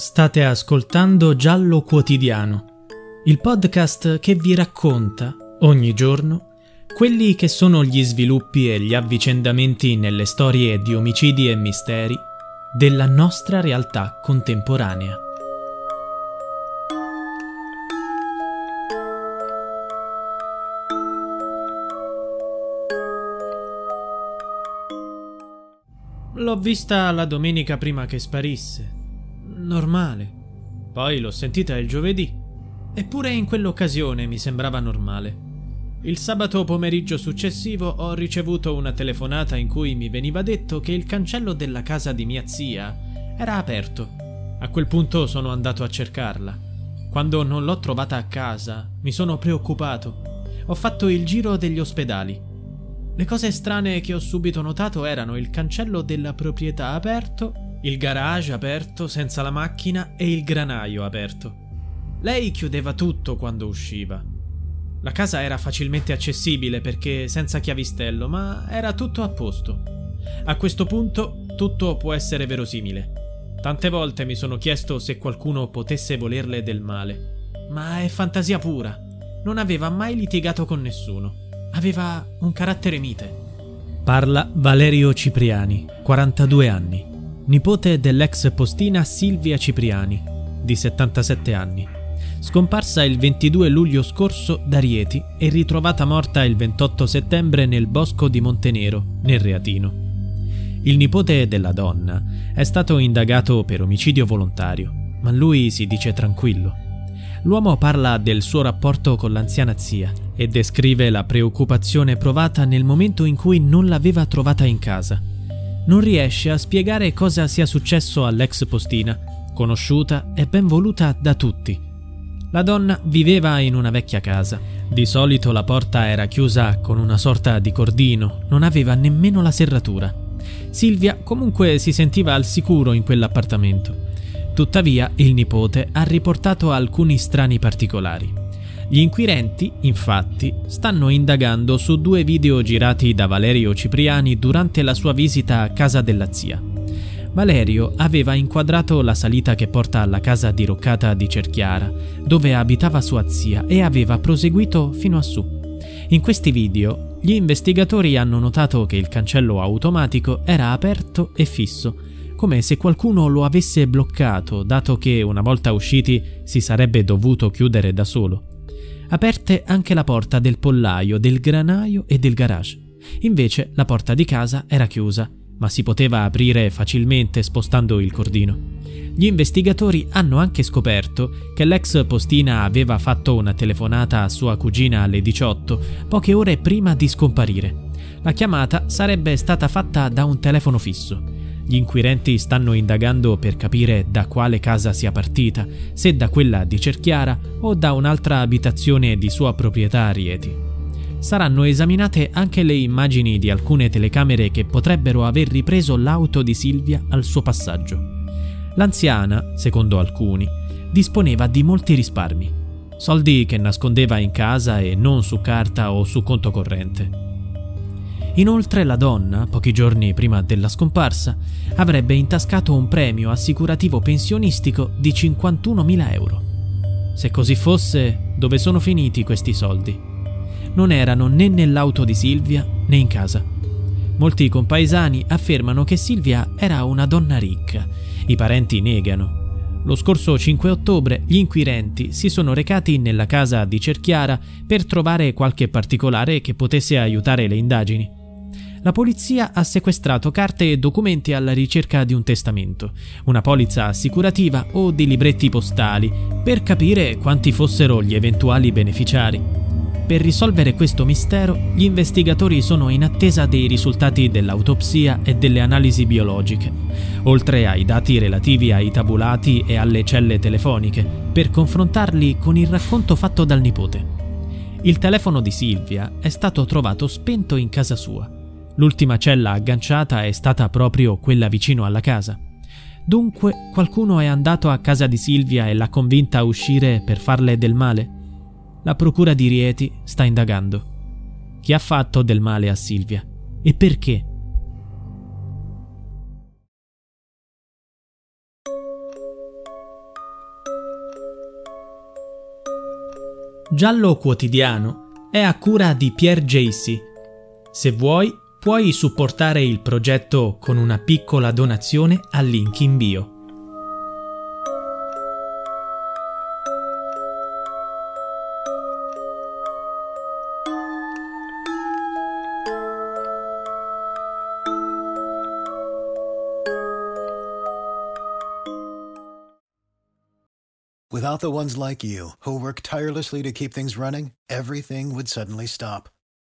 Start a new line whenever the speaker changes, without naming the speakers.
State ascoltando Giallo Quotidiano, il podcast che vi racconta ogni giorno quelli che sono gli sviluppi e gli avvicendamenti nelle storie di omicidi e misteri della nostra realtà contemporanea. L'ho vista la domenica prima che sparisse. Normale. Poi l'ho sentita il giovedì. Eppure in quell'occasione mi sembrava normale. Il sabato pomeriggio successivo ho ricevuto una telefonata in cui mi veniva detto che il cancello della casa di mia zia era aperto. A quel punto sono andato a cercarla. Quando non l'ho trovata a casa, mi sono preoccupato. Ho fatto il giro degli ospedali. Le cose strane che ho subito notato erano il cancello della proprietà aperto, il garage aperto senza la macchina e il granaio aperto. Lei chiudeva tutto quando usciva. La casa era facilmente accessibile perché senza chiavistello, ma era tutto a posto. A questo punto tutto può essere verosimile. Tante volte mi sono chiesto se qualcuno potesse volerle del male. Ma è fantasia pura. Non aveva mai litigato con nessuno. Aveva un carattere mite. Parla Valerio Cipriani, 42 anni, nipote dell'ex postina Silvia Cipriani, di 77 anni scomparsa il 22 luglio scorso da Rieti e ritrovata morta il 28 settembre nel bosco di Montenero, nel Reatino. Il nipote della donna è stato indagato per omicidio volontario, ma lui si dice tranquillo. L'uomo parla del suo rapporto con l'anziana zia e descrive la preoccupazione provata nel momento in cui non l'aveva trovata in casa. Non riesce a spiegare cosa sia successo all'ex postina, conosciuta e ben voluta da tutti la donna viveva in una vecchia casa. Di solito la porta era chiusa con una sorta di cordino, non aveva nemmeno la serratura. Silvia comunque si sentiva al sicuro in quell'appartamento. Tuttavia il nipote ha riportato alcuni strani particolari. Gli inquirenti, infatti, stanno indagando su due video girati da Valerio Cipriani durante la sua visita a casa della zia. Valerio aveva inquadrato la salita che porta alla casa diroccata di Cerchiara, dove abitava sua zia, e aveva proseguito fino a su. In questi video, gli investigatori hanno notato che il cancello automatico era aperto e fisso, come se qualcuno lo avesse bloccato, dato che una volta usciti si sarebbe dovuto chiudere da solo. Aperte anche la porta del pollaio, del granaio e del garage. Invece la porta di casa era chiusa ma si poteva aprire facilmente spostando il cordino. Gli investigatori hanno anche scoperto che l'ex postina aveva fatto una telefonata a sua cugina alle 18, poche ore prima di scomparire. La chiamata sarebbe stata fatta da un telefono fisso. Gli inquirenti stanno indagando per capire da quale casa sia partita, se da quella di Cerchiara o da un'altra abitazione di sua proprietà a Rieti saranno esaminate anche le immagini di alcune telecamere che potrebbero aver ripreso l'auto di Silvia al suo passaggio. L'anziana, secondo alcuni, disponeva di molti risparmi, soldi che nascondeva in casa e non su carta o su conto corrente. Inoltre la donna, pochi giorni prima della scomparsa, avrebbe intascato un premio assicurativo pensionistico di 51.000 euro. Se così fosse, dove sono finiti questi soldi? non erano né nell'auto di Silvia né in casa. Molti compaesani affermano che Silvia era una donna ricca, i parenti negano. Lo scorso 5 ottobre gli inquirenti si sono recati nella casa di Cerchiara per trovare qualche particolare che potesse aiutare le indagini. La polizia ha sequestrato carte e documenti alla ricerca di un testamento, una polizza assicurativa o di libretti postali per capire quanti fossero gli eventuali beneficiari. Per risolvere questo mistero, gli investigatori sono in attesa dei risultati dell'autopsia e delle analisi biologiche, oltre ai dati relativi ai tabulati e alle celle telefoniche, per confrontarli con il racconto fatto dal nipote. Il telefono di Silvia è stato trovato spento in casa sua. L'ultima cella agganciata è stata proprio quella vicino alla casa. Dunque qualcuno è andato a casa di Silvia e l'ha convinta a uscire per farle del male? La procura di Rieti sta indagando. Chi ha fatto del male a Silvia? E perché? Giallo Quotidiano è a cura di Pierre Jacy. Se vuoi, puoi supportare il progetto con una piccola donazione al link in bio.
Without the ones like you, who work tirelessly to keep things running, everything would suddenly stop.